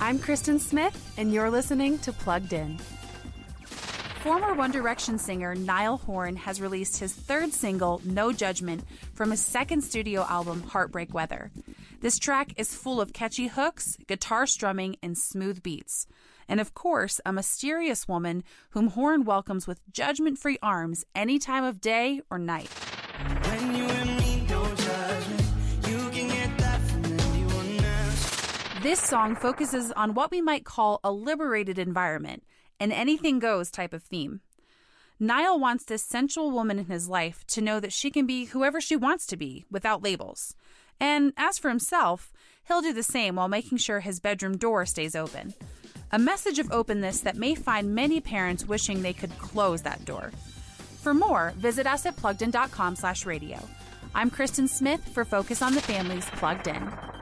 I'm Kristen Smith, and you're listening to Plugged In. Former One Direction singer Niall Horan has released his third single, No Judgment, from his second studio album, Heartbreak Weather. This track is full of catchy hooks, guitar strumming, and smooth beats. And of course, a mysterious woman whom Horan welcomes with judgment free arms any time of day or night. This song focuses on what we might call a liberated environment, an anything goes type of theme. Niall wants this sensual woman in his life to know that she can be whoever she wants to be without labels. And as for himself, he'll do the same while making sure his bedroom door stays open. A message of openness that may find many parents wishing they could close that door. For more, visit us at pluggedin.com slash radio. I'm Kristen Smith for Focus on the Family's Plugged In.